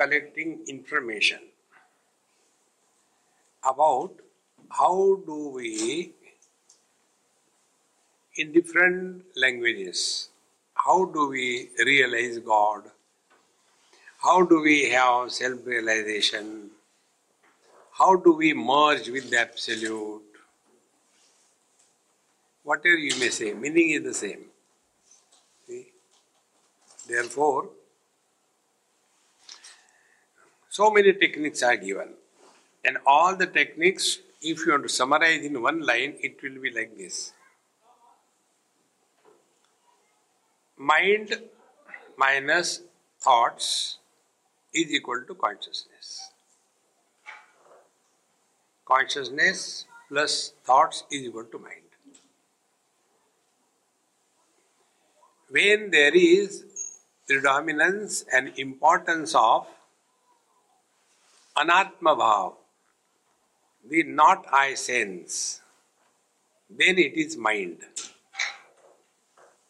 collecting information about how do we, in different languages, how do we realize God? How do we have self realization? How do we merge with the Absolute? Whatever you may say, meaning is the same. See? Therefore, so many techniques are given. And all the techniques, if you want to summarize in one line, it will be like this Mind minus thoughts is equal to consciousness. Consciousness plus thoughts is equal to mind. When there is predominance and importance of anatma bhav, the not I sense, then it is mind.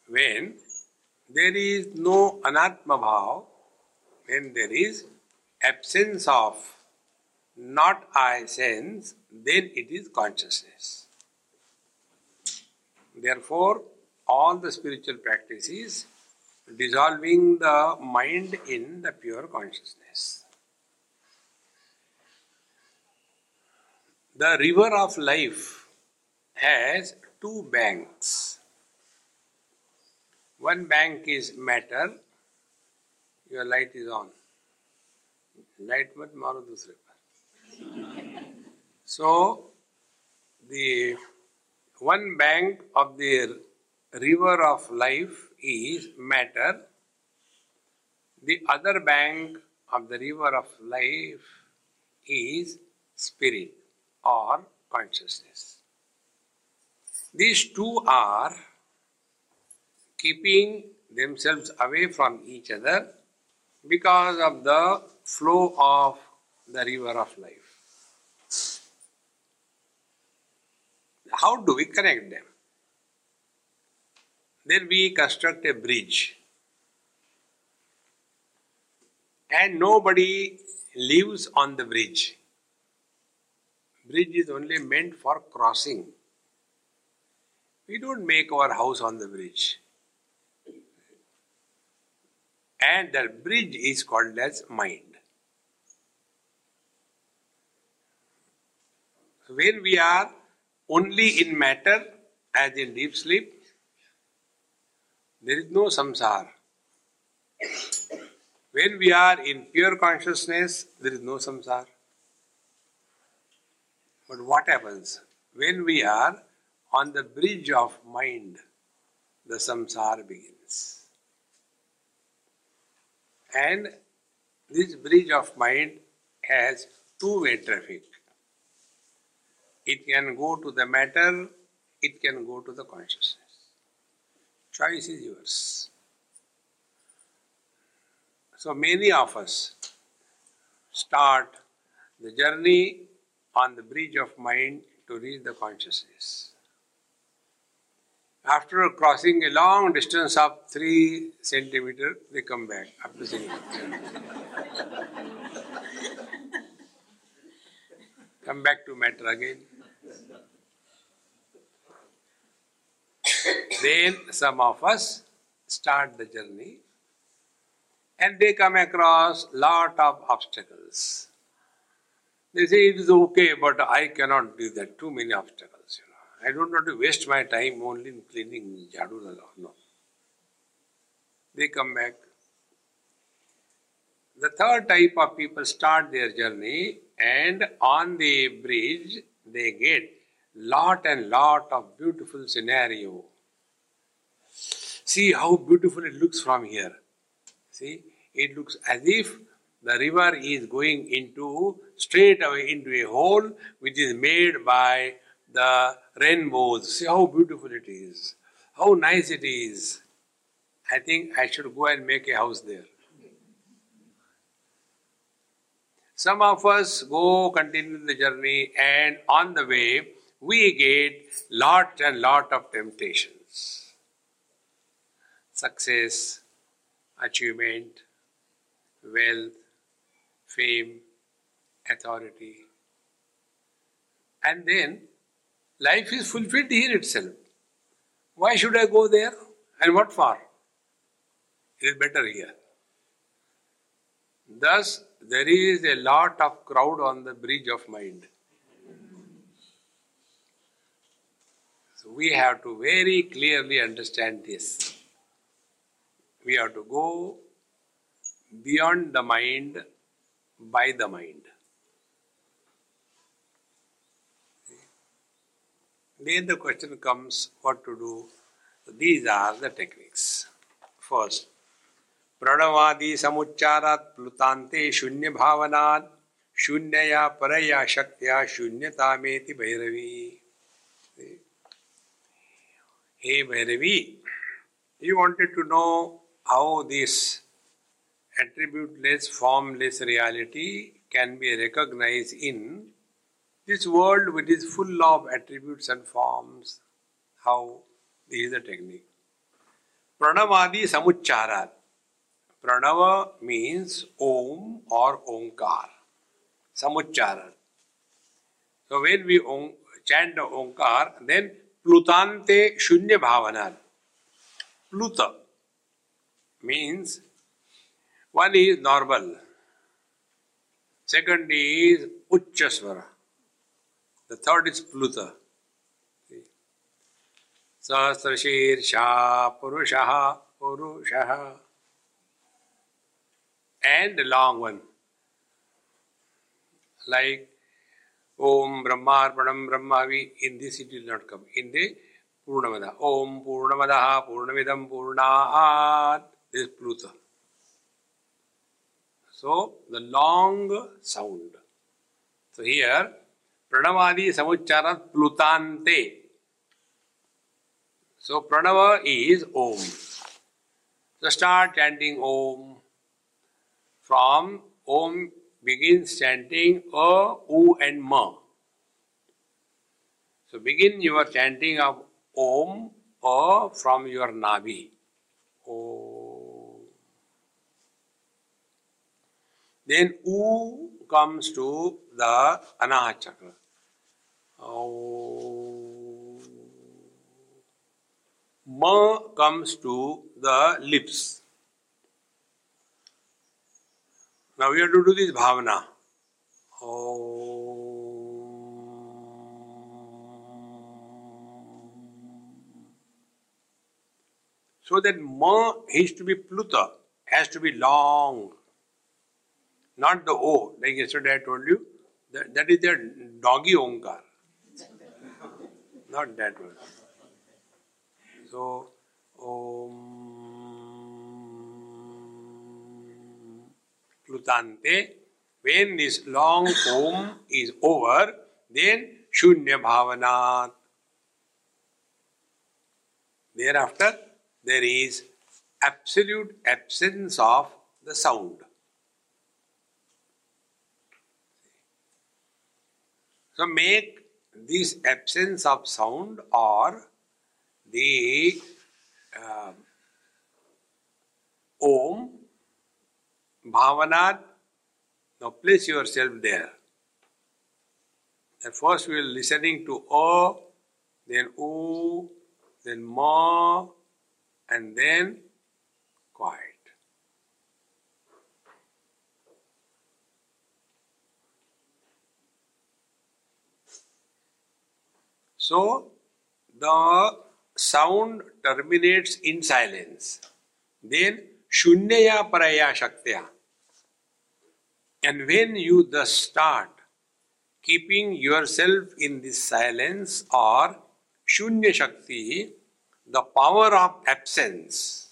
When there is no anatma bhav, when there is absence of not I sense, then it is consciousness. Therefore, all the spiritual practices dissolving the mind in the pure consciousness. The river of life has two banks. One bank is matter. Your light is on. Light but maro dusre So the one bank of the river of life is matter. The other bank of the river of life is spirit or consciousness. These two are keeping themselves away from each other because of the flow of the river of life. How do we connect them? Then we construct a bridge. And nobody lives on the bridge. Bridge is only meant for crossing. We don't make our house on the bridge. And that bridge is called as mind. When we are only in matter, as in deep sleep, there is no samsara. When we are in pure consciousness, there is no samsara. But what happens? When we are on the bridge of mind, the samsara begins. And this bridge of mind has two way traffic. It can go to the matter, it can go to the consciousness. Choice is yours. So many of us start the journey on the bridge of mind to reach the consciousness. After crossing a long distance of three centimeters, they come back up to come back to matter again. then some of us start the journey and they come across lot of obstacles. They say it is okay, but I cannot do that. Too many obstacles, you know. I don't want to waste my time only in cleaning jadu No. They come back. The third type of people start their journey and on the bridge they get lot and lot of beautiful scenario. See how beautiful it looks from here. See, it looks as if the river is going into straight away into a hole which is made by the rainbows. See how beautiful it is, how nice it is. I think I should go and make a house there. Some of us go continue the journey, and on the way, we get lot and lot of temptations. Success, achievement, wealth, fame, authority. And then life is fulfilled here itself. Why should I go there? And what for? It is better here. Thus, there is a lot of crowd on the bridge of mind. So we have to very clearly understand this. We have to go beyond the mind by the mind. Then the question comes what to do. These are the techniques. First, प्रणवादि समुच्चारात प्लुतांते शून्य भावनात शून्यया परया शक्त्या शून्यतामेति भैरवी हे Bhairavi you wanted to know how this attributeless, formless reality can be recognized in this world which is full of attributes and forms. How? This is the technique. Pranavadi samucharat. Pranava means Om or Omkar. Samucharan. So when we om, chant the Omkar, then Plutante Shunya Bhavana. Pluta means one is normal, second is Uchchasvara, the third is Pluta. Sahasrashirša Purushaha Purushaha and the long one. Like Om Brahmarpanam Brahmavi, in this it will not come. In the Purnamada. Om Purnamadaha Purnamidam Purnaat. This is Pluta. So the long sound. So here प्रणवादि समुच्चार प्लुतांते so pranava is Om. Start chanting Om. From Om begin chanting अ, उ, and म। So begin your chanting of Om, a from your nabhi. ओ then ऊ comes to the Ana chakra Ma comes to the lips. Now we have to do this bhavana. So that ma has to be pluta, has to be long, not the O. Like yesterday I told you, that, that is the doggy onkar, not that one. So, Om. Plutante. When this long Om is over, then Shunya Bhavanat. Thereafter, there is absolute absence of the sound. So make this absence of sound or the uh, Om Bhavanat, now place yourself there. At first we are listening to O, then U, then Ma, and then quiet. So the sound terminates in silence. Then shunyaya paraya shaktya. And when you thus start keeping yourself in this silence or shunya shakti, the power of absence,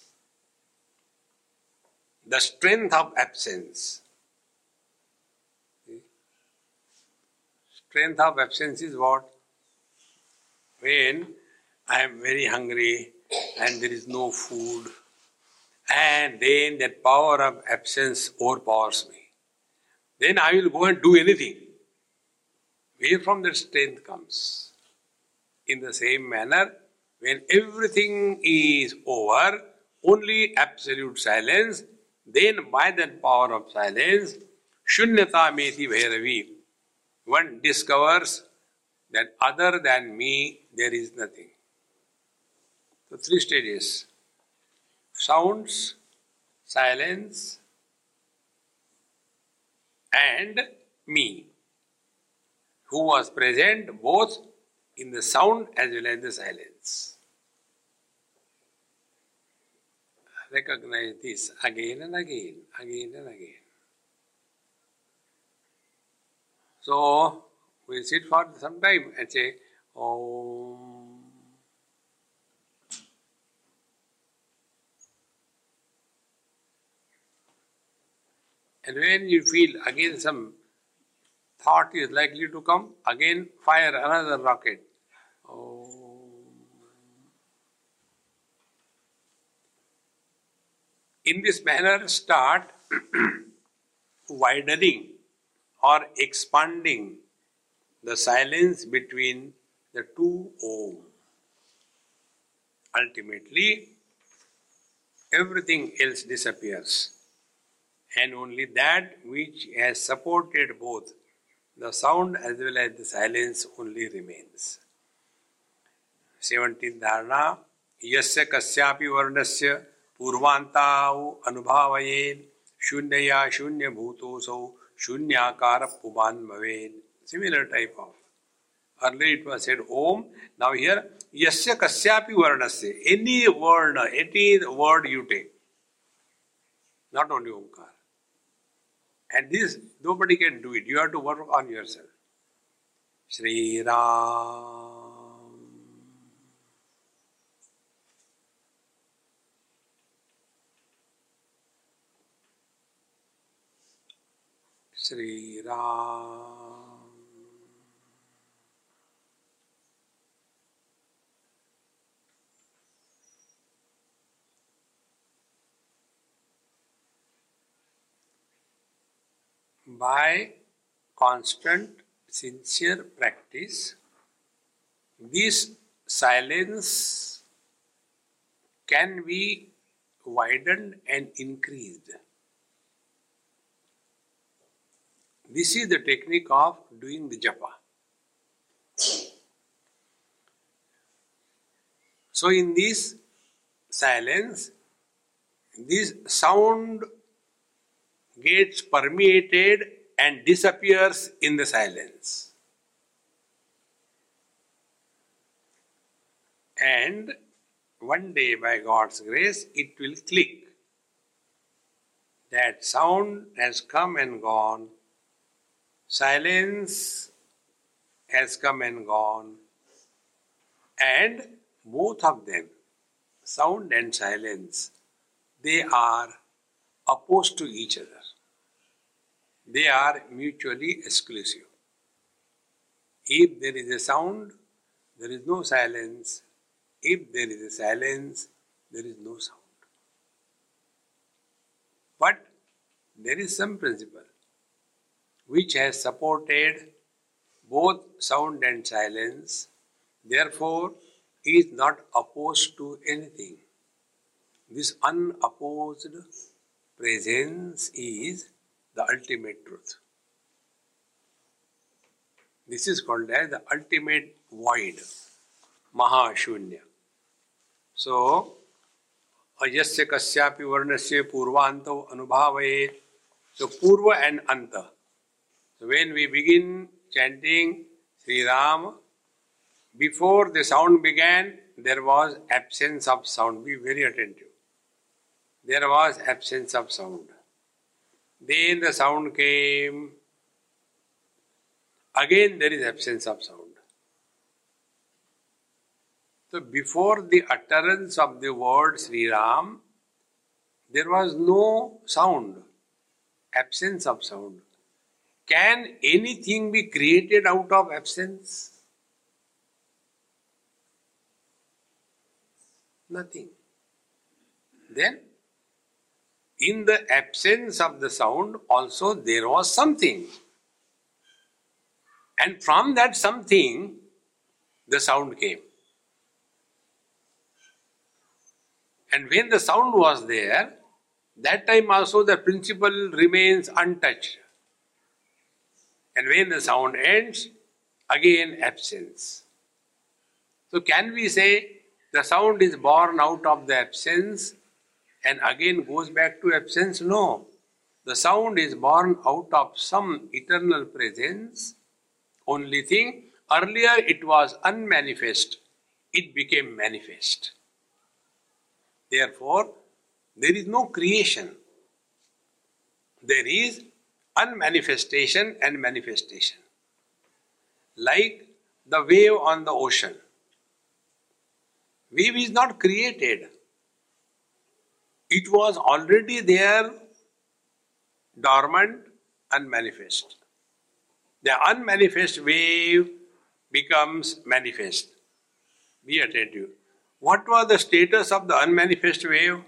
the strength of absence. Strength of absence is what? When I am very hungry and there is no food, and then that power of absence overpowers me. Then I will go and do anything. Where from that strength comes? In the same manner, when everything is over, only absolute silence, then by that power of silence, shunyata meti bhairavi, one discovers that other than me there is nothing. So three stages. Sounds, silence, and me, who was present both in the sound as well as the silence. Recognize this again and again, again and again. So we sit for some time and say, Om. And when you feel again some thought is likely to come, again fire another rocket. In this manner, start widening or expanding the silence between the two Om. Ultimately, everything else disappears and only that which has supported both the sound as well as the silence only remains. 17th dharana यस्य कस्यापि वर्णस्य पूर्वान्ताौ अनुभावयेन् शून्यया शून्यभूतोऽसौ शून्याकार पुमान् भवेन् similar type of earlier it was said om now here yasya kasyapi varnasya any word any word you take not only omkar And this, nobody can do it. You have to work on yourself. Sri Ram. Sri Ram. By constant, sincere practice, this silence can be widened and increased. This is the technique of doing the japa. So, in this silence, this sound gets permeated and disappears in the silence. And one day, by God's grace, it will click. That sound has come and gone, silence has come and gone, and both of them, sound and silence, they are opposed to each other. They are mutually exclusive. If there is a sound, there is no silence. If there is a silence, there is no sound. But there is some principle which has supported both sound and silence, therefore, is not opposed to anything. This unopposed presence is the ultimate truth. This is called as the ultimate void, Mahashunya. So, अयस्य कस्यापि वर्णस्य पूर्वांतो अनुभावये so purva and anta so when we begin chanting sri ram before the sound began there was absence of sound be very attentive there was absence of sound then the sound came. Again, there is absence of sound. So, before the utterance of the word Sri Ram, there was no sound, absence of sound. Can anything be created out of absence? Nothing. Then, in the absence of the sound, also there was something. And from that something, the sound came. And when the sound was there, that time also the principle remains untouched. And when the sound ends, again absence. So, can we say the sound is born out of the absence and again goes back to absence? No. The sound is born out of some eternal presence. Only thing, earlier it was unmanifest, it became manifest. Therefore, there is no creation. There is unmanifestation and manifestation. Like the wave on the ocean. Wave is not created. It was already there, dormant, unmanifest. The unmanifest wave becomes manifest. Be attentive. What was the status of the unmanifest wave?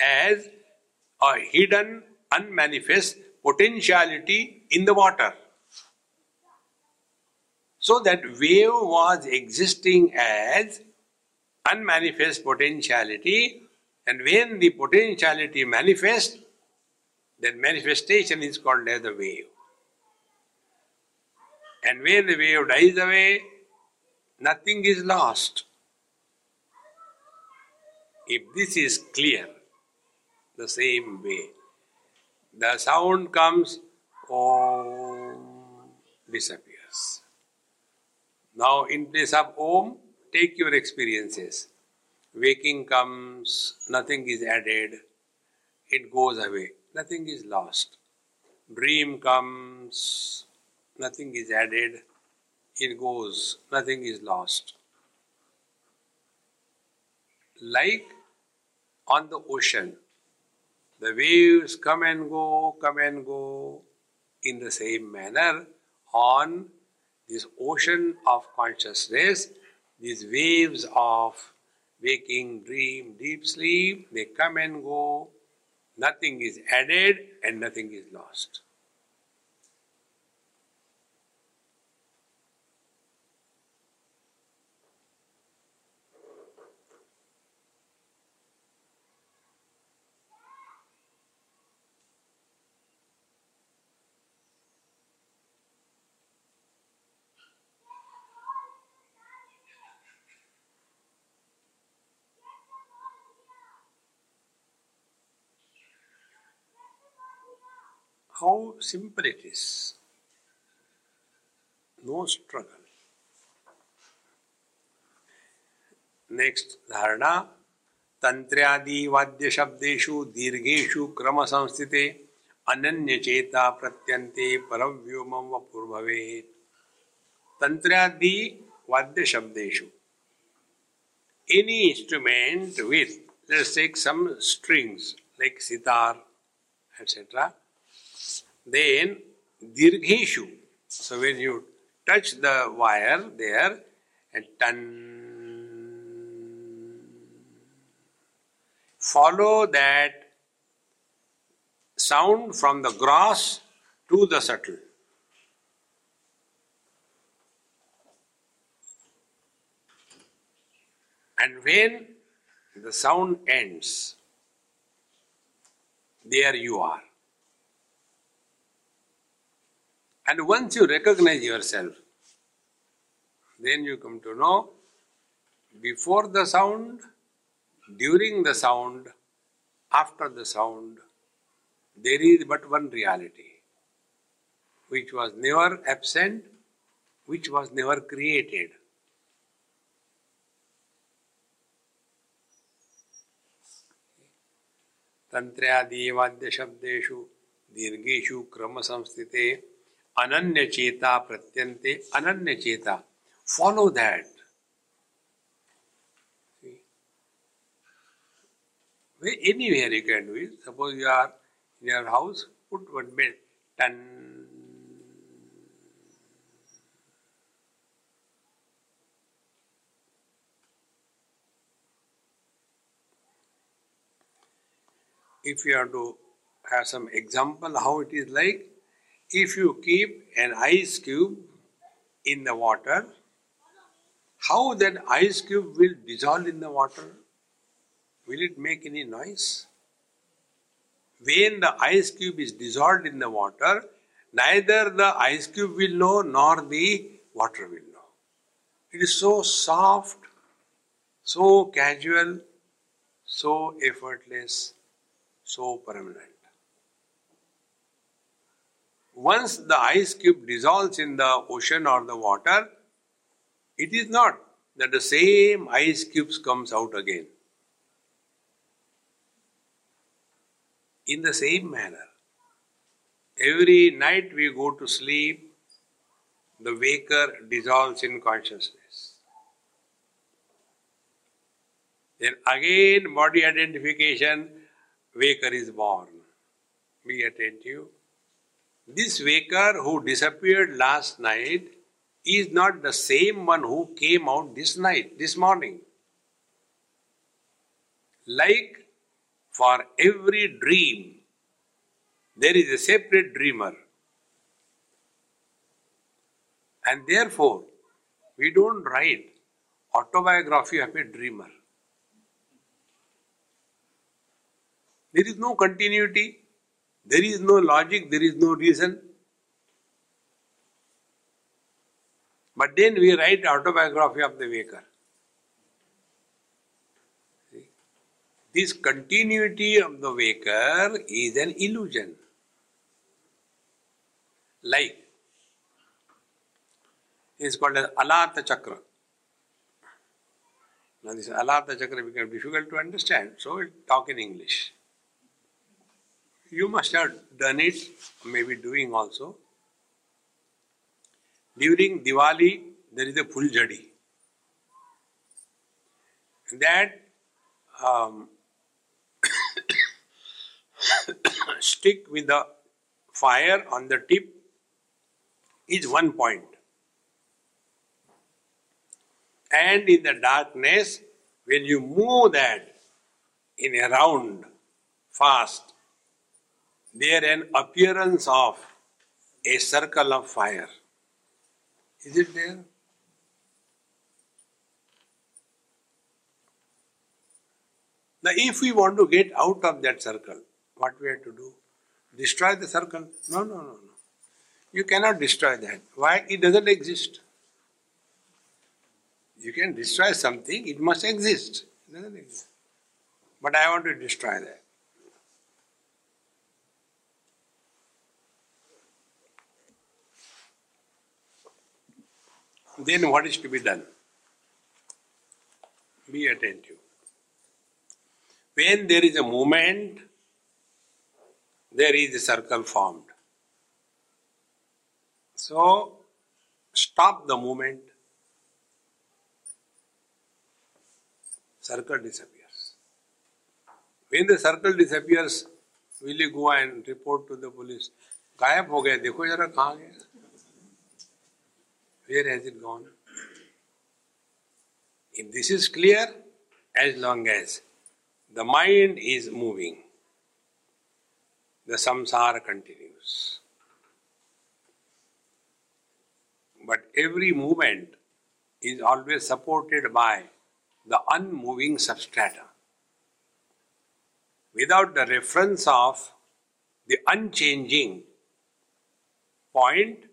As a hidden, unmanifest potentiality in the water. So that wave was existing as unmanifest potentiality, and when the potentiality manifests, then manifestation is called as the wave. And when the wave dies away, nothing is lost. If this is clear, the same way, the sound comes, Om disappears. Now, in place of Om, take your experiences. Waking comes, nothing is added, it goes away, nothing is lost. Dream comes, nothing is added, it goes, nothing is lost. Like on the ocean, the waves come and go, come and go in the same manner on this ocean of consciousness, these waves of waking, dream, deep sleep, they come and go, nothing is added and nothing is lost. how simple it is. No struggle. Next, धारणा तंत्र्यादि वाद्य दीर्घेशु क्रम संस्थिते अन्य चेता प्रत्यन्ते परम व्योम वपुर्भवे तंत्र्यादि वाद्य शब्देशु any instrument with let's take some strings like sitar et cetera then dirgheshu. So when you touch the wire there and turn, follow that sound from the gross to the subtle. And when the sound ends, there you are. And once you recognize yourself, then you come to know before the sound, during the sound, after the sound, there is but one reality, which was never absent, which was never created. तंत्र्यादिवाद्य शब्देशु दीर्घेशु क्रम संस्थिते ananya cheta pratyante ananya cheta follow that See? anywhere you can do it suppose you are in your house put one bed tan if you have to have some example how it is like if you keep an ice cube in the water, how that ice cube will dissolve in the water? Will it make any noise? When the ice cube is dissolved in the water, neither the ice cube will know nor the water will know. It is so soft, so casual, so effortless, so permanent. Once the ice cube dissolves in the ocean or the water, it is not that the same ice cubes comes out again. In the same manner, every night we go to sleep, the waker dissolves in consciousness. Then again body identification, waker is born. Be attentive. This waker who disappeared last night is not the same one who came out this night, this morning. Like for every dream, there is a separate dreamer. And therefore, we don't write autobiography of a dreamer. There is no continuity, there is no logic, there is no reason. But then we write autobiography of the waker. This continuity of the waker is an illusion. Like, is called as Alata Chakra. Now this Alata Chakra becomes difficult to understand, so we'll talk in English. You must have done it, maybe doing also. During Diwali, there is a Phuljadi. That um, stick with the fire on the tip is one point. And in the darkness, when you move that in a round fast, there an appearance of a circle of fire. Is it there? Now, if we want to get out of that circle, what we have to do? Destroy the circle? No, no, no, no. You cannot destroy that. Why? It doesn't exist. You can destroy something, it must exist. It doesn't exist. But I want to destroy that. Then what is to be done? Be attentive. When there is a movement, there is a circle formed. So, stop the movement. Circle disappears. When the circle disappears, will you go and report to the police? गायब हो गया देखो जरा कहाँ गया where has it gone? If this is clear, as long as the mind is moving, the samsara continues. But every movement is always supported by the unmoving substrata. Without the reference of the unchanging point,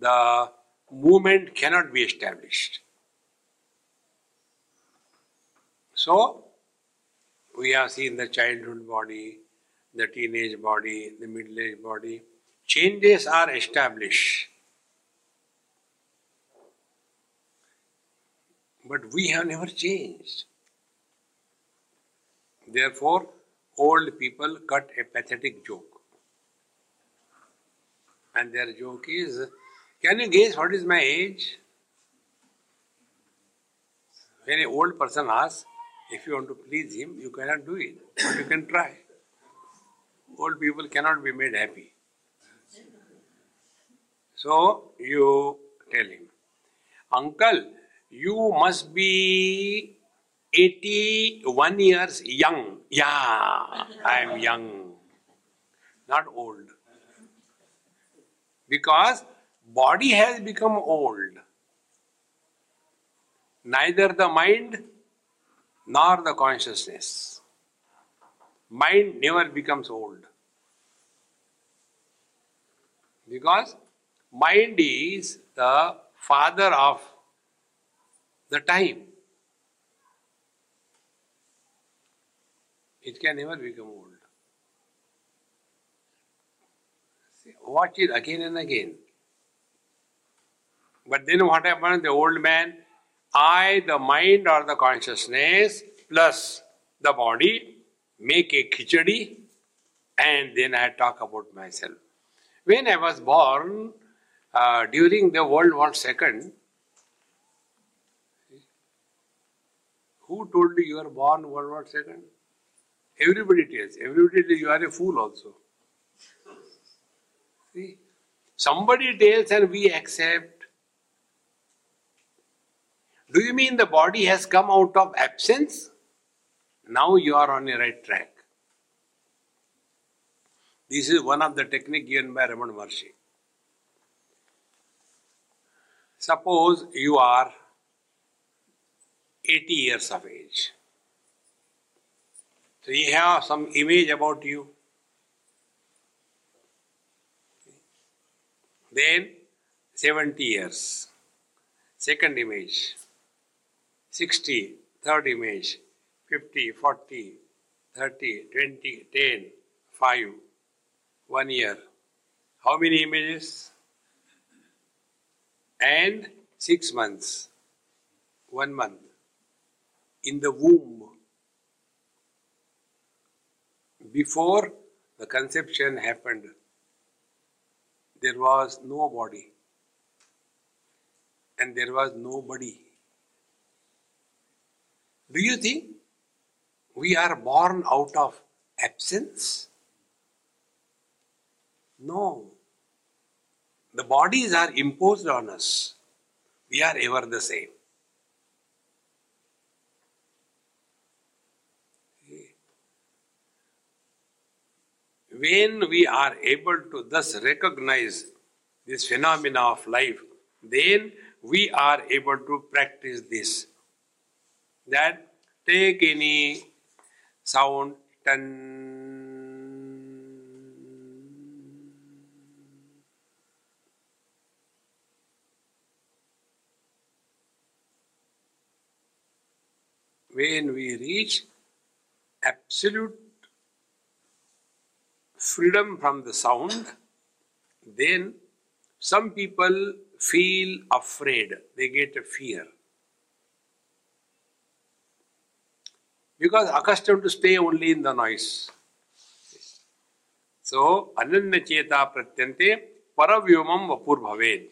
the movement cannot be established. So, we have seen the childhood body, the teenage body, the middle age body. Changes are established. But we have never changed. Therefore, old people cut a pathetic joke. And their joke is can you guess what is my age? When an old person asks, if you want to please him, you cannot do it, but you can try. Old people cannot be made happy. So you tell him, Uncle, you must be 81 years young. Yeah, I am young, not old. Because body has become old. Neither the mind nor the consciousness. Mind never becomes old. Because mind is the father of the time. It can never become old. Watch it again and again. But then what happens? The old man, I, the mind or the consciousness, plus the body, make a khichadi, and then I talk about myself. When I was born uh, during the World War II, who told you you are born World War II? Everybody tells. Everybody tells you are a fool also. See? Somebody tells and we accept. Do you mean the body has come out of absence? Now you are on the right track. This is one of the technique given by Ramana Maharshi. Suppose you are 80 years of age. So you have some image about you. Then 70 years. Second image. 60. Third image. 50, 40, 30, 20, 10, 5. One year. How many images? And six months. One month. In the womb before the conception happened, there was no body and there was nobody. Do you think we are born out of absence? No. The bodies are imposed on us. We are ever the same. when we are able to thus recognize this phenomena of life, then we are able to practice this. That take any sound, tan. When we reach absolute freedom from the sound, then some people feel afraid, they get a fear. Because accustomed to stay only in the noise. So, Ananya Cheta Pratyante Paravyomam Vapur Bhaved.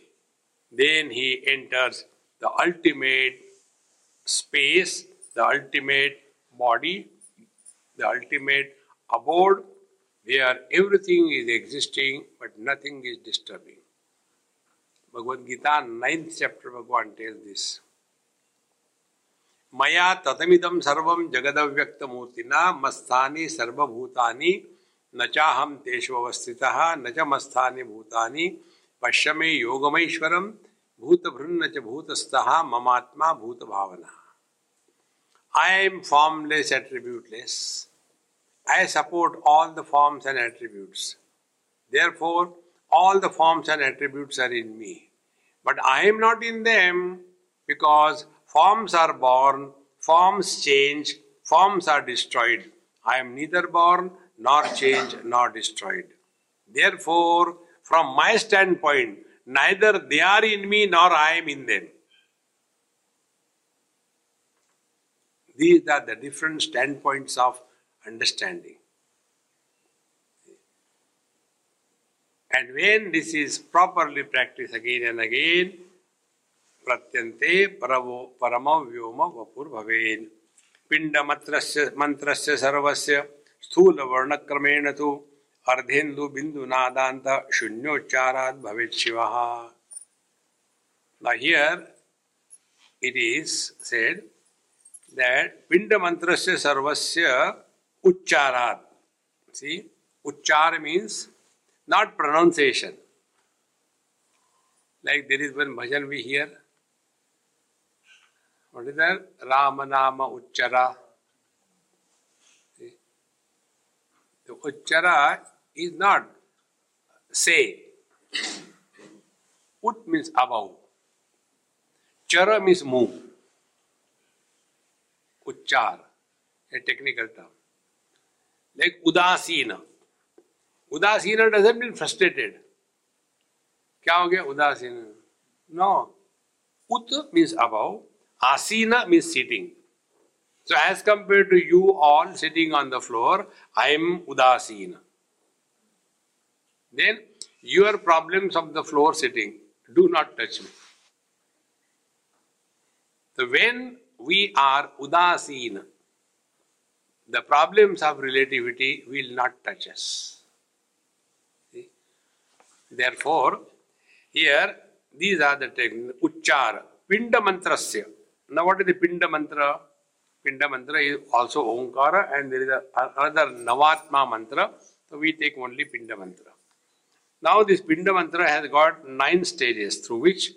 Then he enters the ultimate space, the ultimate body, the ultimate abode where everything is existing but nothing is disturbing. Bhagavad Gita, ninth chapter, Bhagavan tells this. मया ततमिदम सर्वम जगदव्यक्त मूर्तिना मस्थानि सर्वभूतानि न चाहम तेषु अवस्थितः न च मस्थानि भूतानि पश्य मे योगमैश्वरम भूतभृन्न च भूतस्थः ममात्मा भूत भावना I am formless attributeless I support all the forms and attributes. Therefore, all the forms and attributes are in me. But I am not in them because forms are born, forms change, forms are destroyed. I am neither born nor changed nor destroyed. Therefore, from my standpoint, neither they are in me nor I am in them. These are the different standpoints of understanding. And when this is properly practiced again and again, प्रत्यन्ते परवो, परम व्योम वपुर पिंड पिण्डमत्रस्य, मन्त्रस्य सर्वस्य स्थूलवर्णक्रमेण तु अर्धेन्दुबिन्दुनादान्त शून्योच्चारात् भवेत् शिवः। Here it is said that पिण्डमन्त्रस्य सर्वस्य उच्चारात् सि उच्चार means not pronunciation like there is one bhajan we hear और इधर राम नाम उच्चरा तो उच्चरा इज़ नॉट से उट मीन्स अबाउ चर मीन्स मुँह उच्चार ये टेक्निकल टर्म लाइक उदासीन उदासीन डजेंट मीन फ्रस्ट्रेटेड क्या हो गया? उदासीन। नो उत means above आसीना means sitting So as compared to you all sitting on the floor, I am udasina. Then your problems of the floor sitting do not touch me. So when we are udasina, the problems of relativity will not touch us. See? Therefore, here these are the techniques. Uchchara, Pinda Mantrasya. Now, what is the Pinda Mantra? Pinda Mantra is also Omkara and there is a, another Navatma Mantra. So, we take only Pinda Mantra. Now, this Pinda Mantra has got nine stages through which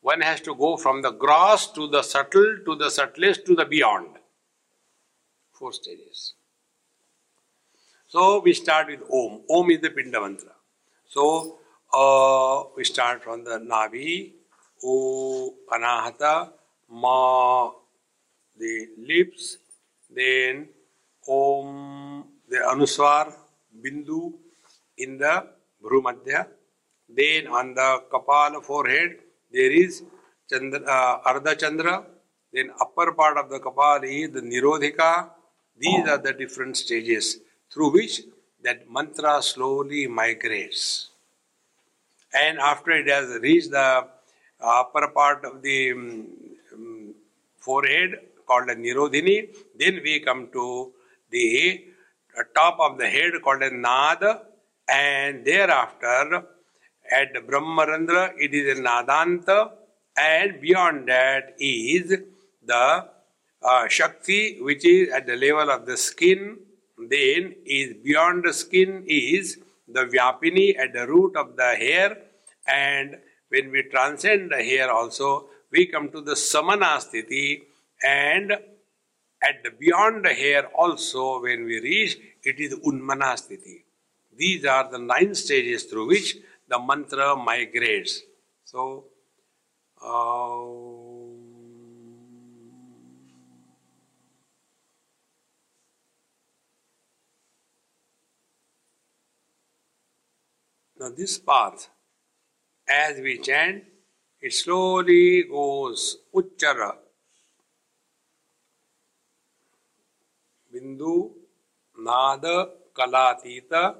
one has to go from the gross to the subtle to the subtlest to the beyond. Four stages. So we start with Om. Om is the Pinda mantra. So uh, we start from the Navi, O, Anahata, Ma, the lips, then Om, the Anuswar, Bindu in the Bhrumadhya, then on the Kapala forehead, there is Chandra, uh, Ardha Chandra, then upper part of the Kapal is the Nirodhika. These are the different stages through which that mantra slowly migrates. And after it has reached the upper part of the um, forehead called a Nirodhini, then we come to the top of the head called a Nada, and thereafter at Brahmarandhra, it is a Nadanta, and beyond that is the uh, Shakti, which is at the level of the skin. Then is beyond the skin is the Vyapini at the root of the hair, and when we transcend the hair also, we come to the Samana Sthiti, and at the beyond hair also, when we reach, it is Unmana Sthiti. These are the nine stages through which the mantra migrates. So, uh, now this path, as we chant, it slowly goes Uchchara, Bindu, Nada, Kalatita,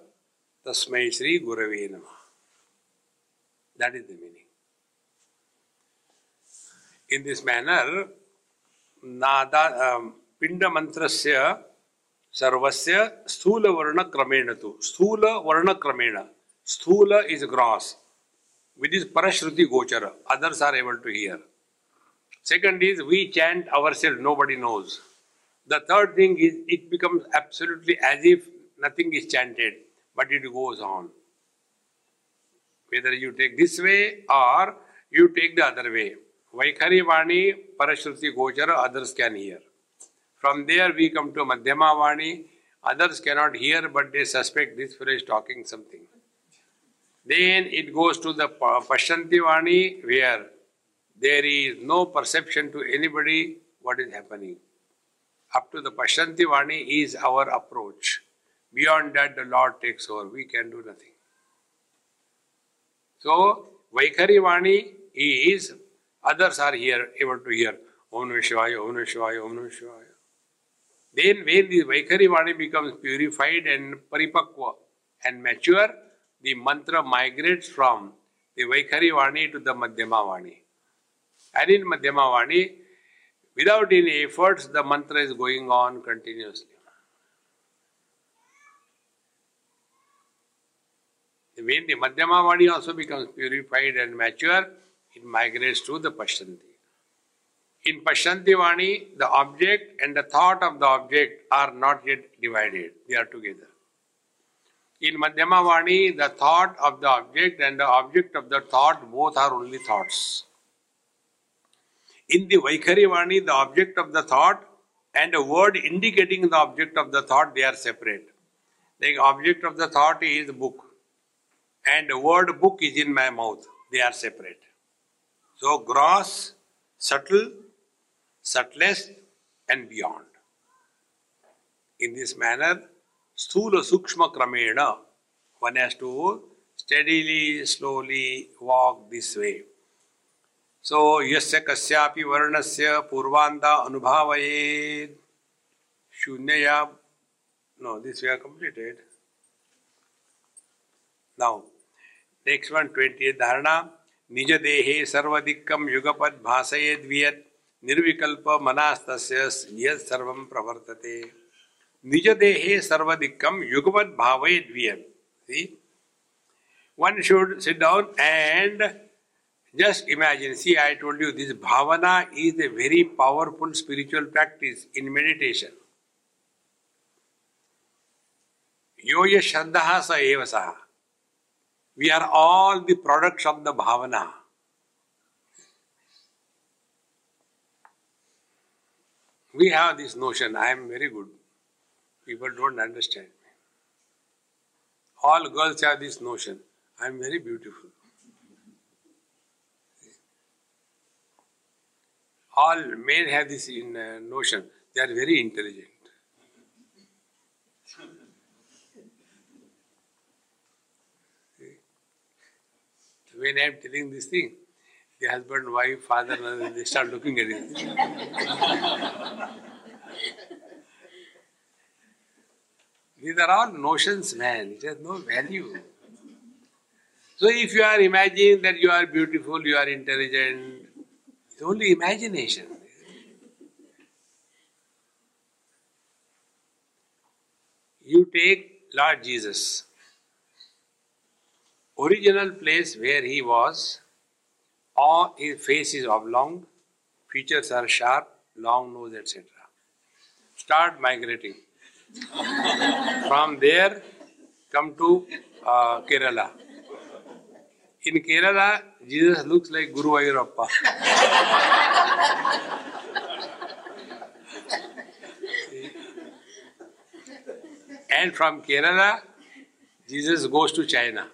Tasmai Sri Gurave Namah. That is the meaning. In this manner, Nada, um, Pinda Mantrasya Sarvasya Sthula Varna Kramena tu. Sthula Varna Kramena. Sthula is With this Parashruti Gochara, others are able to hear. Second is we chant ourselves, nobody knows. The third thing is it becomes absolutely as if nothing is chanted, but it goes on. Whether you take this way or you take the other way. Vaikhari Vani, Parashruti Gochara, others can hear. From there we come to Madhyama Vani, others cannot hear but they suspect this fellow is talking something. Then it goes to the Pashyanti Vani where there is no perception to anybody what is happening. Up to the Pashyanti Vani is our approach. Beyond that, the Lord takes over. We can do nothing. So, Vaikhari Vani is, others are here, able to hear Om Shivaya, Om Shivaya, Om Shivaya. Then when the Vaikhari Vani becomes purified and paripakva and mature, the mantra migrates from the Vaikhari Vani to the Madhyama Vani. And in Madhyama Vani, without any efforts, the mantra is going on continuously. When the Madhyama Vani also becomes purified and mature, it migrates to the Pashyanti. In Pashyanti Vani, the object and the thought of the object are not yet divided, they are together. In Madhyama Vani, the thought of the object and the object of the thought both are only thoughts. In the Vaikhari Vani, the object of the thought and a word indicating the object of the thought, they are separate. The object of the thought is book, and the word book is in my mouth. They are separate. So, gross, subtle, subtlest, and beyond. In this manner, स्थूल सूक्ष्म क्रमेण one has to steadily slowly walk this way so यस्य कस्यापि वर्णस्य पूर्वांधा अनुभावये शून्यया no, this we are completed. Now, next one 20th धारणा निज देहे सर्वदिक्कम युगपद भाषयेद्वियत निर्विकल्प मनास्तस्य यत् सर्वं प्रवर्तते निज देहे सर्वाधिकम युगवत भाव द्वियम। See one should sit down and just imagine see I told you this bhavana is a very powerful spiritual practice in meditation यो ये श्रद्धा स एव सह we are all the products of the bhavana we have this notion I am very good People don't understand me. All girls have this notion, I am very beautiful. all men have this in, uh, notion. They are very intelligent. when I am telling this thing, the husband, wife, father, they start looking at it. These are all notions, man. It has no value. So if you are imagining that you are beautiful, you are intelligent, it's only imagination. You take Lord Jesus, original place where he was, all his face is oblong, features are sharp, long nose, etc. Start migrating. From there, come to uh, Kerala. In Kerala, Jesus looks like Guruvayurappa. and from Kerala, Jesus goes to China.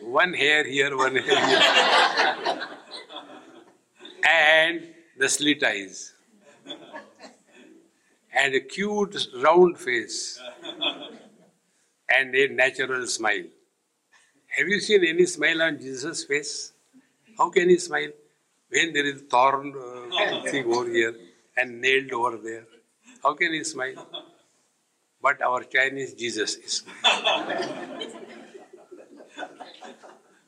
one hair here, one hair here. and the slit eyes. And a cute round face and a natural smile. Have you seen any smile on Jesus' face? How can he smile? When there is thorn uh, thing over here and nailed over there. How can he smile? But our Chinese Jesus is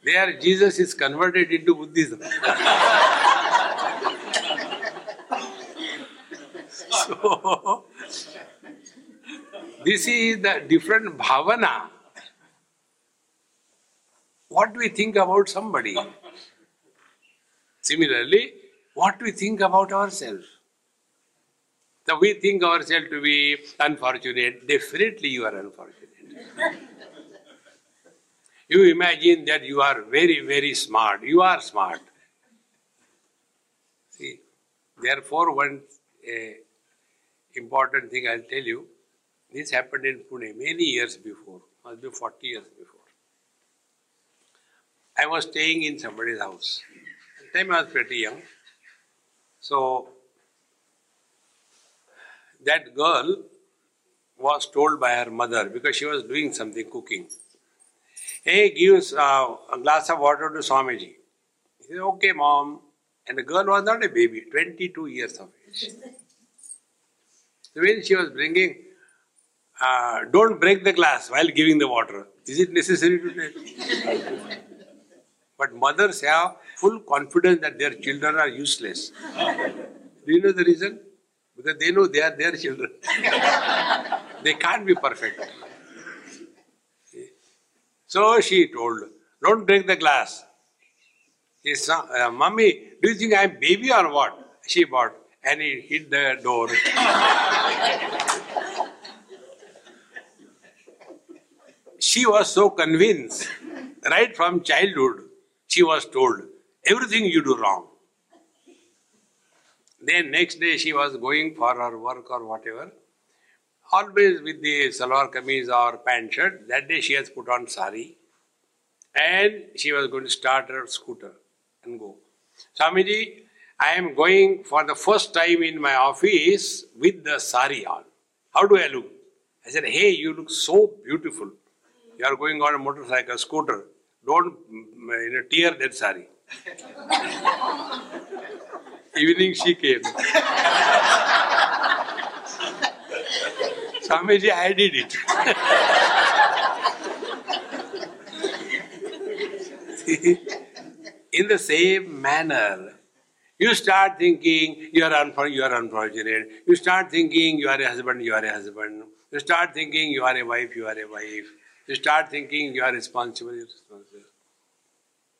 there Jesus is converted into Buddhism. so this is the different bhavana. What we think about somebody? Similarly, what we think about ourselves? So we think ourselves to be unfortunate. Definitely you are unfortunate. you imagine that you are very, very smart. You are smart. See, therefore, one uh, important thing I'll tell you this happened in Pune many years before, must be 40 years before. I was staying in somebody's house. At the time I was pretty young. So, that girl was told by her mother because she was doing something cooking. Hey, give uh, a glass of water to Swamiji. He said, okay, mom. And the girl was not a baby, 22 years of age. So when she was bringing uh, don't break the glass while giving the water. Is it necessary to tell? but mothers have full confidence that their children are useless. Do you know the reason? Because they know they are their children. they can't be perfect. So she told, don't break the glass. His said, uh, Mummy, do you think I'm baby or what? She bought. And he hit the door. she was so convinced, right from childhood, she was told, everything you do wrong. Then next day she was going for her work or whatever, always with the salwar kameez or pant shirt. That day she has put on sari and she was going to start her scooter and go. Swamiji, I am going for the first time in my office with the sari on. How do I look? I said, Hey, you look so beautiful. You are going on a motorcycle, scooter. Don't mm, you know, tear that sari. Evening she came. Swamiji, I did it. In the same manner, you start thinking you are, unfor- you are unfortunate. You start thinking you are a husband, you are a husband. You start thinking you are a wife, you are a wife. You start thinking you are responsible, you are responsible.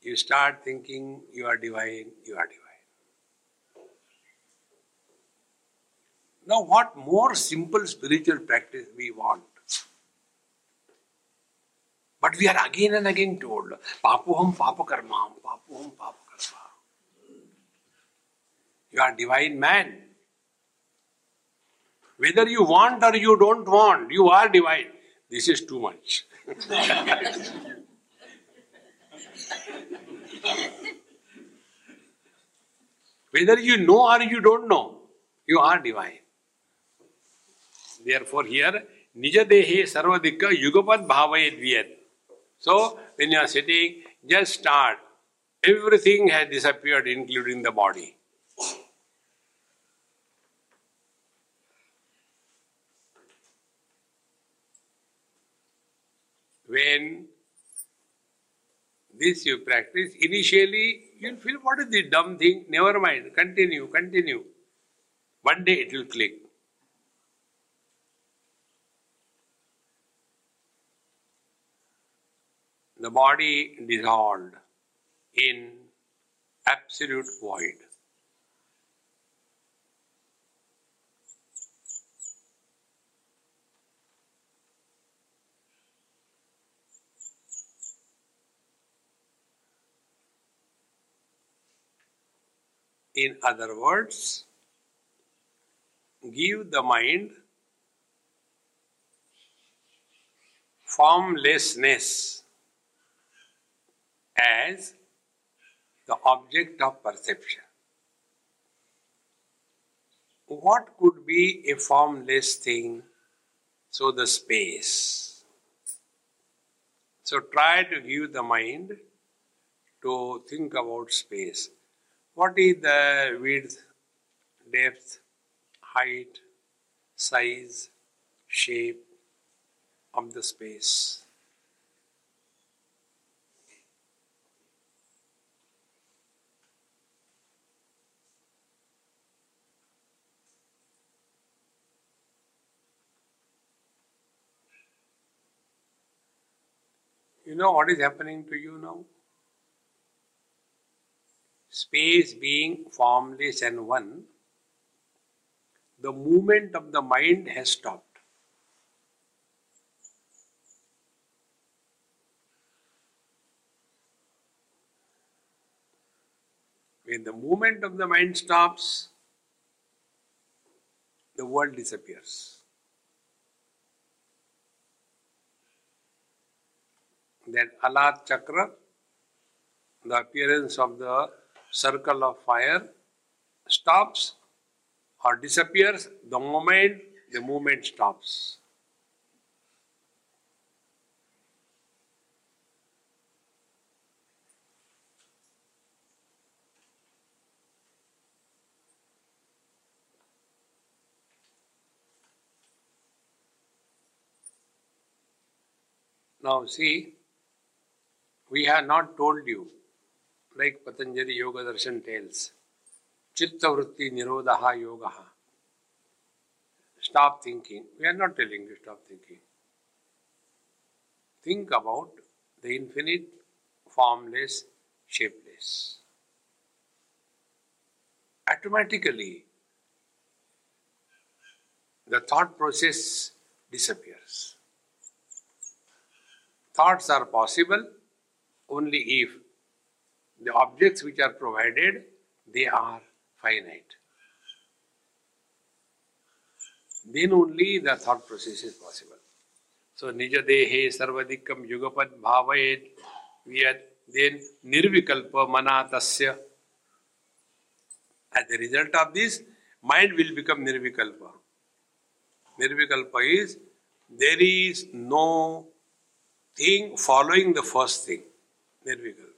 You start thinking you are divine, you are divine. Now, what more simple spiritual practice we want? But we are again and again told, Papuham papakarmam, Papuham papakarma. You are divine man. Whether you want or you don't want, you are divine. This is too much. Whether you know or you don't know, you are divine. Therefore, here, Nijadehe Sarvadikka Yugapad Bhavayet Vyat. So, when you are sitting, just start. Everything has disappeared, including the body. When this you practice, initially you'll feel what is the dumb thing? Never mind, continue, continue. One day it will click. The body dissolved in absolute void. In other words, give the mind formlessness as the object of perception. What could be a formless thing? So, the space. So, try to give the mind to think about space. What is the width, depth, height, size, shape of the space? You know what is happening to you now? Space being formless and one, the movement of the mind has stopped. When the movement of the mind stops, the world disappears. That Alat Chakra, the appearance of the circle of fire, stops or disappears the moment the movement stops. Now, see, we have not told you, like Patanjali Yoga Darshan tells, Chitta Vritti Nirodha Yoga. Stop thinking. We are not telling you stop thinking. Think about the infinite, formless, shapeless. automatically the thought process disappears. Thoughts are possible only if the objects which are provided they are finite. Then only the thought process is possible. So nijadehe sarvadikam yugapad bhavayet vyat then nirvikalpa manatasya. As a result of this, mind will become nirvikalpa. Nirvikalpa is there is no thing following the first thing. Nirvikalpa.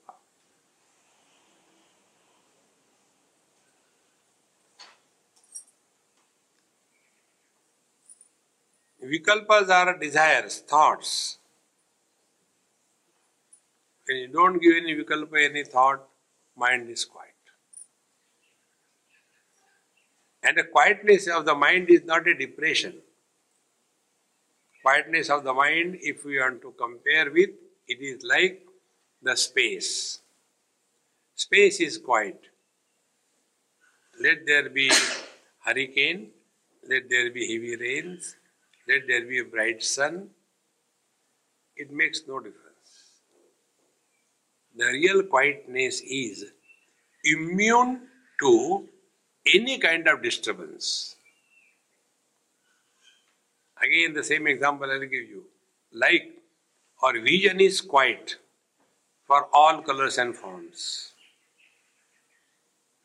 Vikalpas are desires, thoughts. When you don't give any vikalpa, any thought, mind is quiet. And the quietness of the mind is not a depression. Quietness of the mind, if we want to compare with, it is like the space. Space is quiet. Let there be hurricane, let there be heavy rains, let there be a bright sun. It makes no difference. The real quietness is immune to any kind of disturbance. Again, the same example I'll give you. Like our vision is quiet for all colors and forms,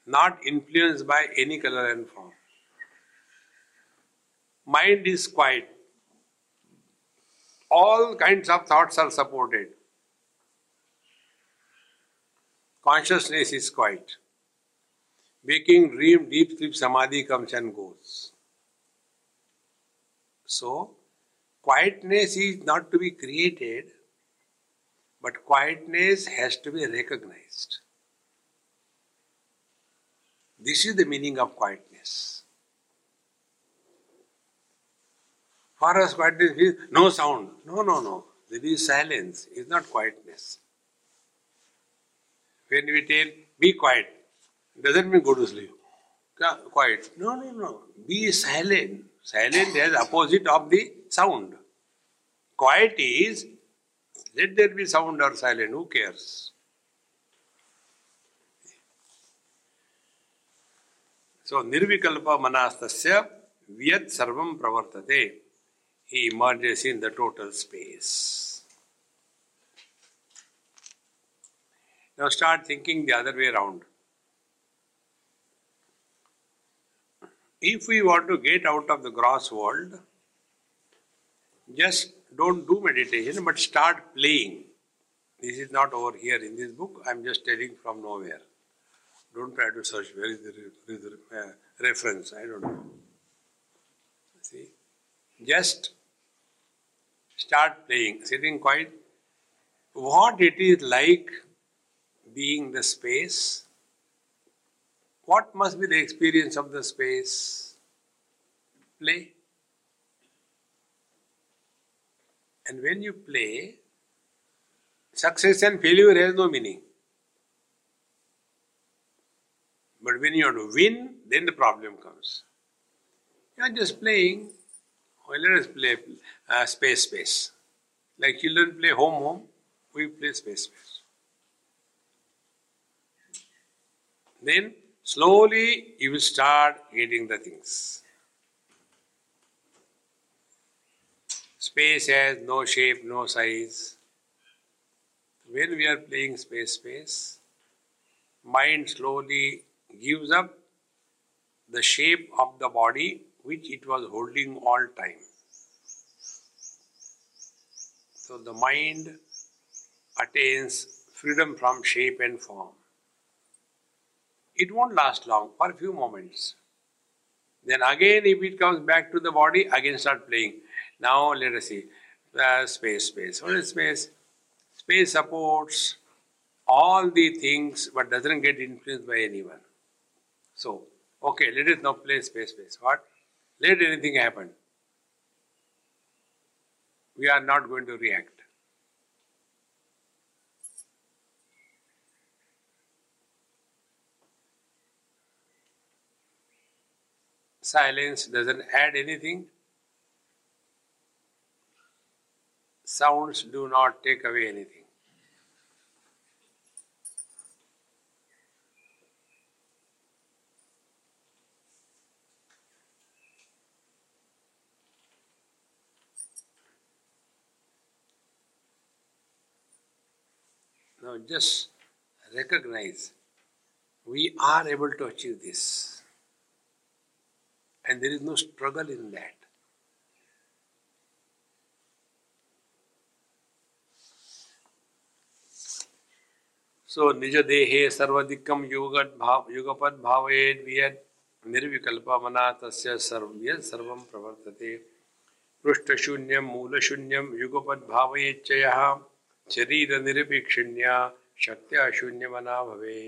not influenced by any color and form. Mind is quiet. All kinds of thoughts are supported. Consciousness is quiet. Waking dream, deep sleep, samadhi comes and goes. So, quietness is not to be created, but quietness has to be recognized. This is the meaning of quietness. For us, quietness is no sound. No, no, no. There is silence. It's not quietness. When we tell, be quiet, doesn't mean go to sleep. Quiet. No, no, no. Be silent. Silent is opposite of the sound. Quiet is let there be sound or silent. Who cares? So nirvikalpa manastasya vyat sarvam pravartate. He emerges in the total space. Now start thinking the other way around. If we want to get out of the gross world, just don't do meditation but start playing. This is not over here in this book, I am just telling from nowhere. Don't try to search where is the, the uh, reference, I don't know. See? Just start playing, sitting quiet. What it is like being the space what must be the experience of the space? Play. And when you play, success and failure has no meaning. But when you want to win, then the problem comes. You are just playing. Well, let us play uh, space, space. Like children play home, home, we play space, space. Then Slowly you will start getting the things. Space has no shape, no size. When we are playing space, space, mind slowly gives up the shape of the body which it was holding all time. So the mind attains freedom from shape and form it won't last long, for a few moments. Then again, if it comes back to the body, again start playing. Now let us see. Uh, space, space. What is space? Space supports all the things but doesn't get influenced by anyone. So, okay, let us now play space, space. What? Let anything happen. We are not going to react. Silence doesn't add anything. Sounds do not take away anything. Now just recognize we are able to achieve this. And there is no struggle in that. So Nija Dehe Sarvadikam Yugat bhav, Yugapad Bhavayed Viyad Nirvikalpa Mana Tasya Sarvyad Sarvam Pravartate Prushta Shunyam Mula Shunyam Yugapad Bhavayed Chayaha शरीर निरपेक्षिण्य शक्ति शून्य मना भवे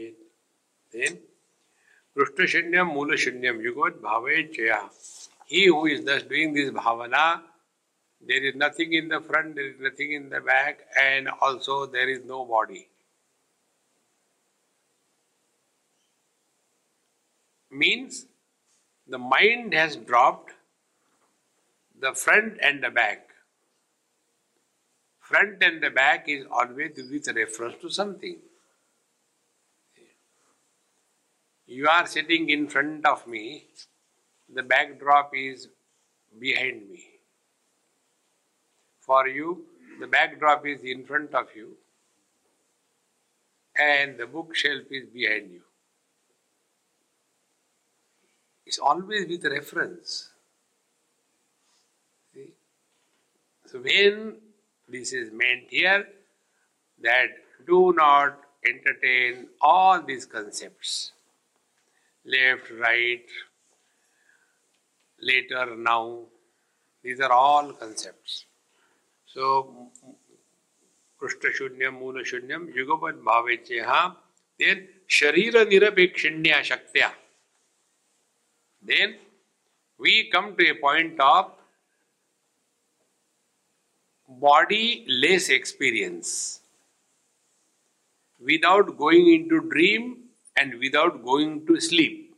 पृष्ठशून्यम मूल शून्य युगवत भावे चया he who is thus doing this bhavana there is nothing in the front there is nothing in the back and also there is no body means the mind has dropped the front and the back Front and the back is always with reference to something. You are sitting in front of me, the backdrop is behind me. For you, the backdrop is in front of you, and the bookshelf is behind you. It's always with reference. See? So when this is meant here that do not entertain all these concepts left, right, later, now. These are all concepts. So, Prushta Shunyam, Mula Shunyam, Yugapad Bhavecheha, then Sharira Nirapekshinya Shaktya. Then we come to a point of body less experience without going into dream and without going to sleep.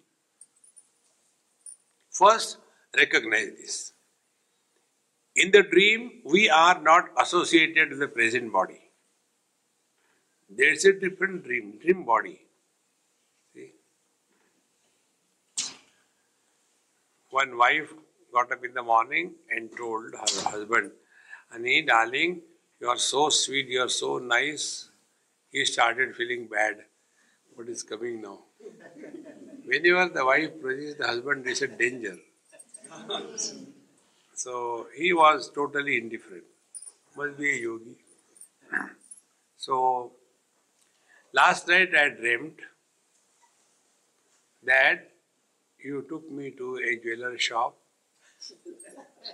First, recognize this. In the dream, we are not associated with the present body. There is a different dream, dream body. See? One wife got up in the morning and told her husband, Honey, darling, you are so sweet, you are so nice. He started feeling bad. What is coming now? Whenever the wife praises the husband, is a danger. So he was totally indifferent. Must be a yogi. So last night I dreamt that you took me to a jeweler shop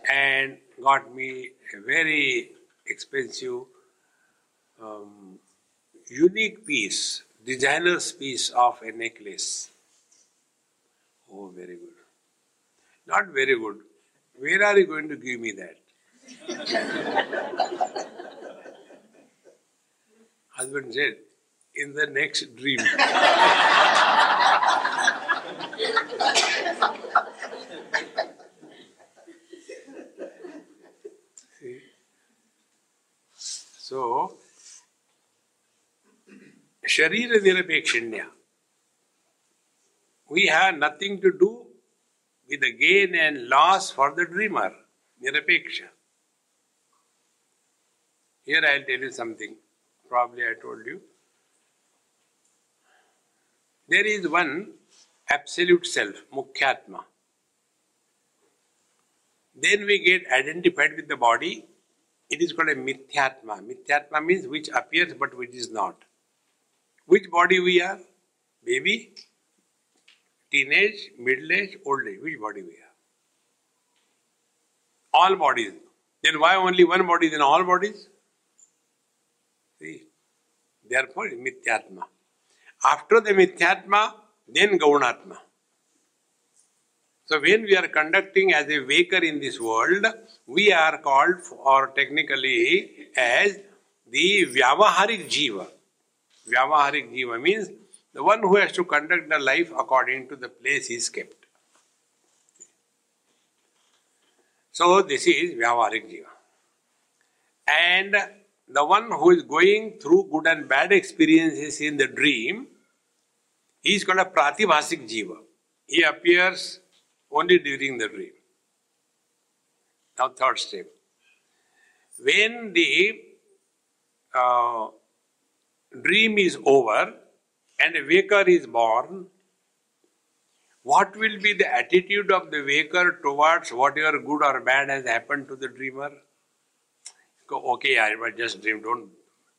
and got me a very expensive, um, unique piece, designer's piece of a necklace. Oh, very good. Not very good. Where are you going to give me that? Husband said, in the next dream. So, Sharira Nirapekshinya. We have nothing to do with the gain and loss for the dreamer. Nirapeksha. Here I'll tell you something. Probably I told you. There is one absolute self, Mukhyatma. Then we get identified with the body it is called a mithyatma. Mithyatma means which appears but which is not. Which body we are? Baby, teenage, middle age, old age. Which body we are? All bodies. Then why only one body in all bodies? See? Therefore, mithyatma. After the mithyatma, then gaunatma. So when we are conducting as a waker in this world, we are called, or technically, as the Vyavaharik Jiva. Vyavaharik Jiva means the one who has to conduct the life according to the place he is kept. So this is Vyavaharik Jiva. And the one who is going through good and bad experiences in the dream, he is called a Pratibhasik Jiva. He appears only during the dream. Now, third step. When the uh, dream is over and a waker is born, what will be the attitude of the waker towards whatever good or bad has happened to the dreamer? Go, okay, I just dream, don't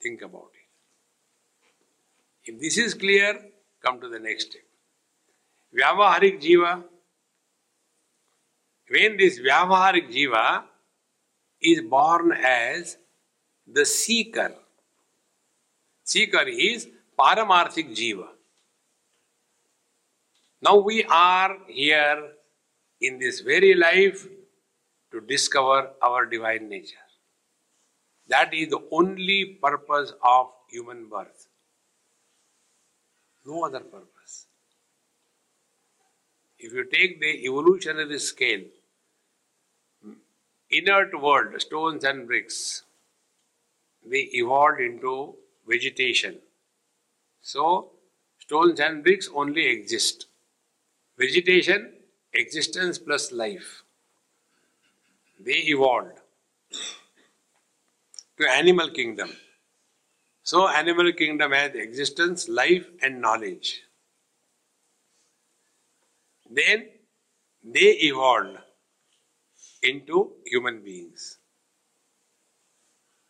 think about it. If this is clear, come to the next step. Vyavaharik Jiva. When this Vyavaharik Jiva is born as the seeker, seeker is Paramarthik Jiva. Now we are here in this very life to discover our divine nature. That is the only purpose of human birth. No other purpose. If you take the evolutionary scale, inert world, stones and bricks, they evolved into vegetation. So, stones and bricks only exist. Vegetation, existence plus life. They evolved to animal kingdom. So animal kingdom has existence, life and knowledge. Then they evolved into human beings.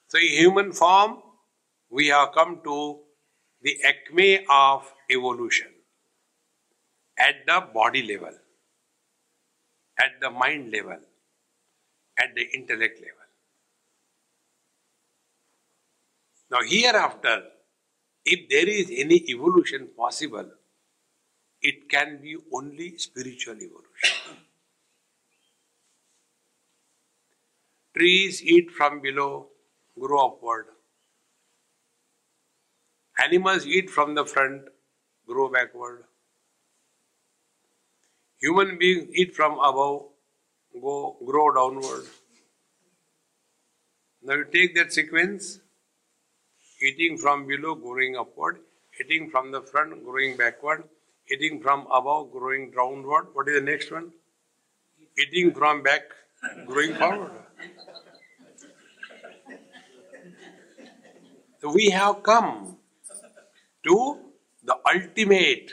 So in human form, we have come to the acme of evolution at the body level, at the mind level, at the intellect level. Now, hereafter, if there is any evolution possible, it can be only spiritual evolution. Trees eat from below, grow upward. Animals eat from the front, grow backward. Human beings eat from above, go grow downward. Now you take that sequence eating from below, growing upward, eating from the front, growing backward, eating from above, growing downward. What is the next one? Eating from back, growing forward. So we have come to the ultimate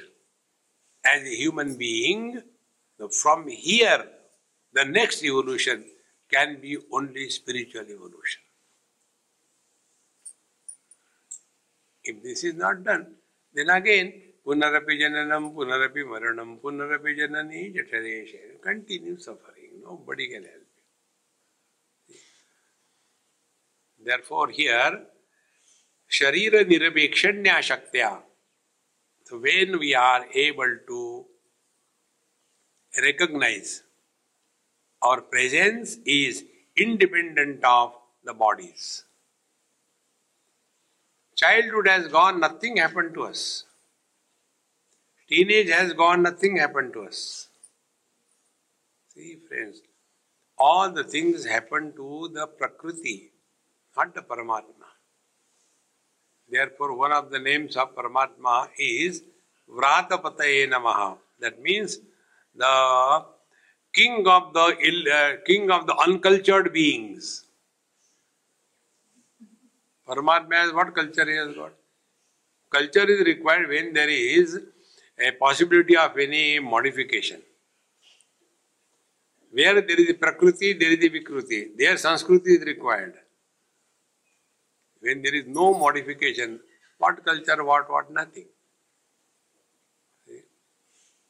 as a human being. From here, the next evolution can be only spiritual evolution. If this is not done, then again, पुनरपि जननम पुनरपि मरणम पुनरपि जननी, जठरेश continue suffering nobody can help therefore here शरीर निरपेक्षण्या शक्त्या when we are able to recognise our presence is independent of the bodies childhood has gone nothing happen to us Teenage has gone, nothing happened to us. See, friends, all the things happen to the Prakriti, not the Paramatma. Therefore, one of the names of Paramatma is Vratapataye Namaha. That means the king of the uh, king of the uncultured beings. Paramatma has what culture he has got? Culture is required when there is a possibility of any modification. Where there is a Prakriti, there is a Vikruti. There Sanskriti is required. When there is no modification, what culture, what, what, nothing.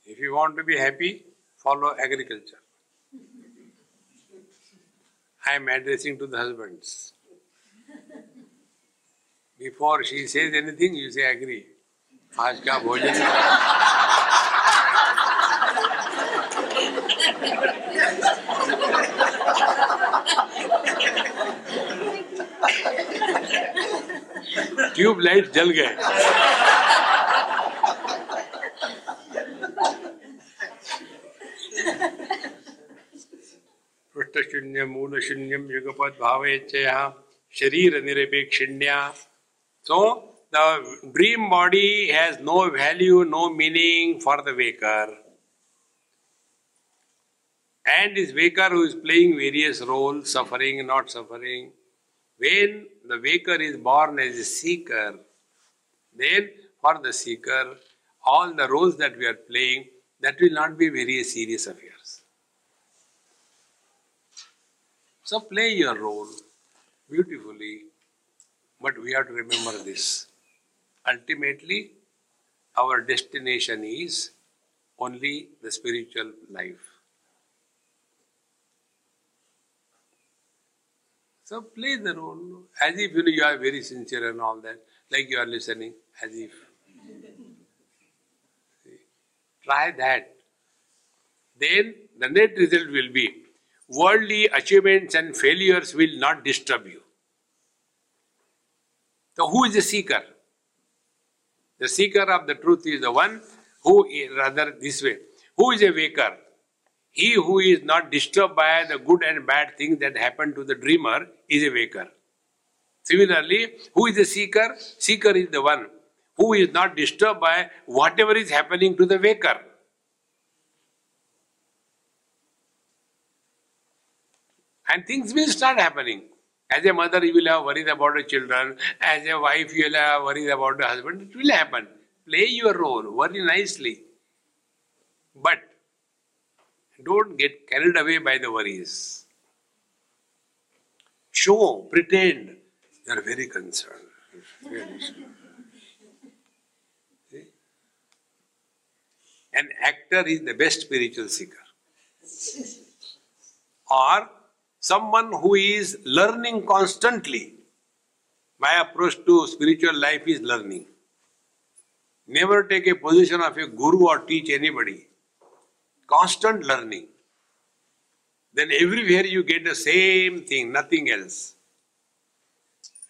If you want to be happy, follow agriculture. I am addressing to the husbands. Before she says anything, you say agree. आज क्या भोजन tubelight जल गए। पृष्ठशून्य मूल शून्यम युगपद भाव शरीर निरपेक्षिण्या तो the dream body has no value, no meaning for the waker. And this waker who is playing various roles, suffering, not suffering, when the waker is born as a seeker, then for the seeker, all the roles that we are playing, that will not be very serious affairs. So play your role beautifully, but we have to remember this. Ultimately, our destination is only the spiritual life. So play the role as if you, know, you are very sincere and all that, like you are listening, as if. Try that. Then the net result will be worldly achievements and failures will not disturb you. So, who is the seeker? The seeker of the truth is the one who, is, rather, this way, who is a waker? He who is not disturbed by the good and bad things that happen to the dreamer is a waker. Similarly, who is the seeker? Seeker is the one who is not disturbed by whatever is happening to the waker. And things will start happening. As a mother, you will have worries about the children. As a wife, you will have worries about the husband. It will happen. Play your role, worry nicely. But don't get carried away by the worries. Show, pretend you are very concerned. An actor is the best spiritual seeker. Or someone who is learning constantly. My approach to spiritual life is learning. Never take a position of a guru or teach anybody constant learning, then everywhere you get the same thing, nothing else.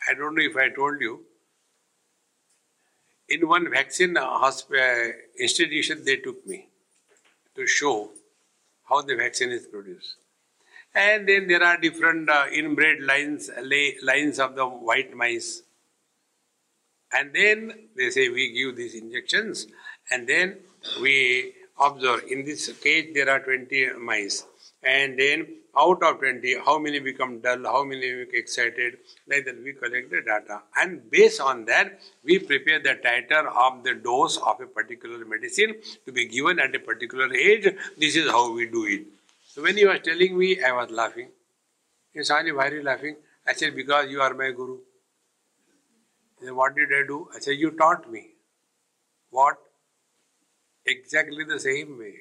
I don't know if I told you. In one vaccine uh, hospital, uh, institution, they took me to show how the vaccine is produced. And then there are different uh, inbred lines, lines of the white mice. And then they say we give these injections, and then we observe in this cage there are 20 mice. And then out of 20 how many become dull how many become excited? Like that we collect the data. And based on that we prepare the titer of the dose of a particular medicine to be given at a particular age. This is how we do it so when he was telling me i was laughing he said why are you laughing? I said because you are my guru. He said, what did i do? I said you taught me. What? Exactly the same way.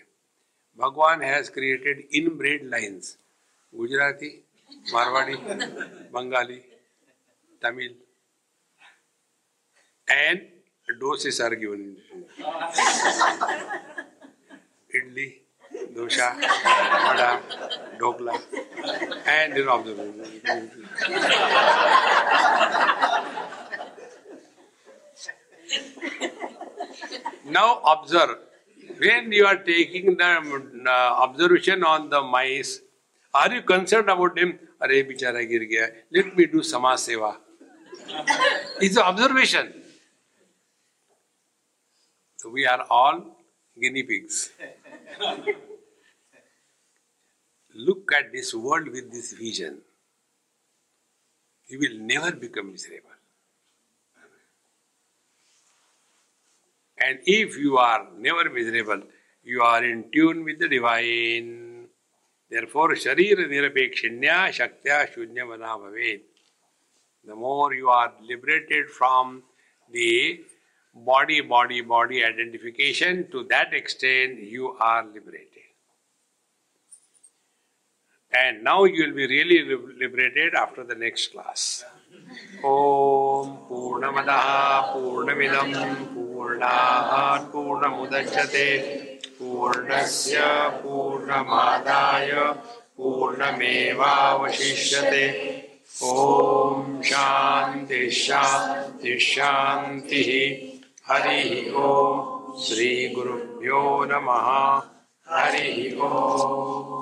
Bhagwan has created inbred lines. Gujarati, Marwadi, Bengali, Tamil, and doses are given. Idli, dosa, vada, dokla, and in observation. now observe when you are taking the uh, observation on the mice, are you concerned about him? Are bichara gir gaya. Let me do samaj seva. it's an observation. So we are all guinea pigs. Look at this world with this vision. You will never become miserable. And if you are never miserable, you are in tune with the divine. Therefore, Sharira Nirapekshinya Shaktya Shunyamana Bhavet. The more you are liberated from the body, body, body identification, to that extent you are liberated. And now you will be really liberated after the next class. Om Purnamada Purnamidam पूर्णात् पूर्णमुदच्यते पूर्णस्य पूर्णमादाय पूर्णमेवावशिष्यते। ॐ शान्ति शान्ति शान्तिः। हरिः ॐ श्रीगुरुभ्यो नमः। हरिः ॐ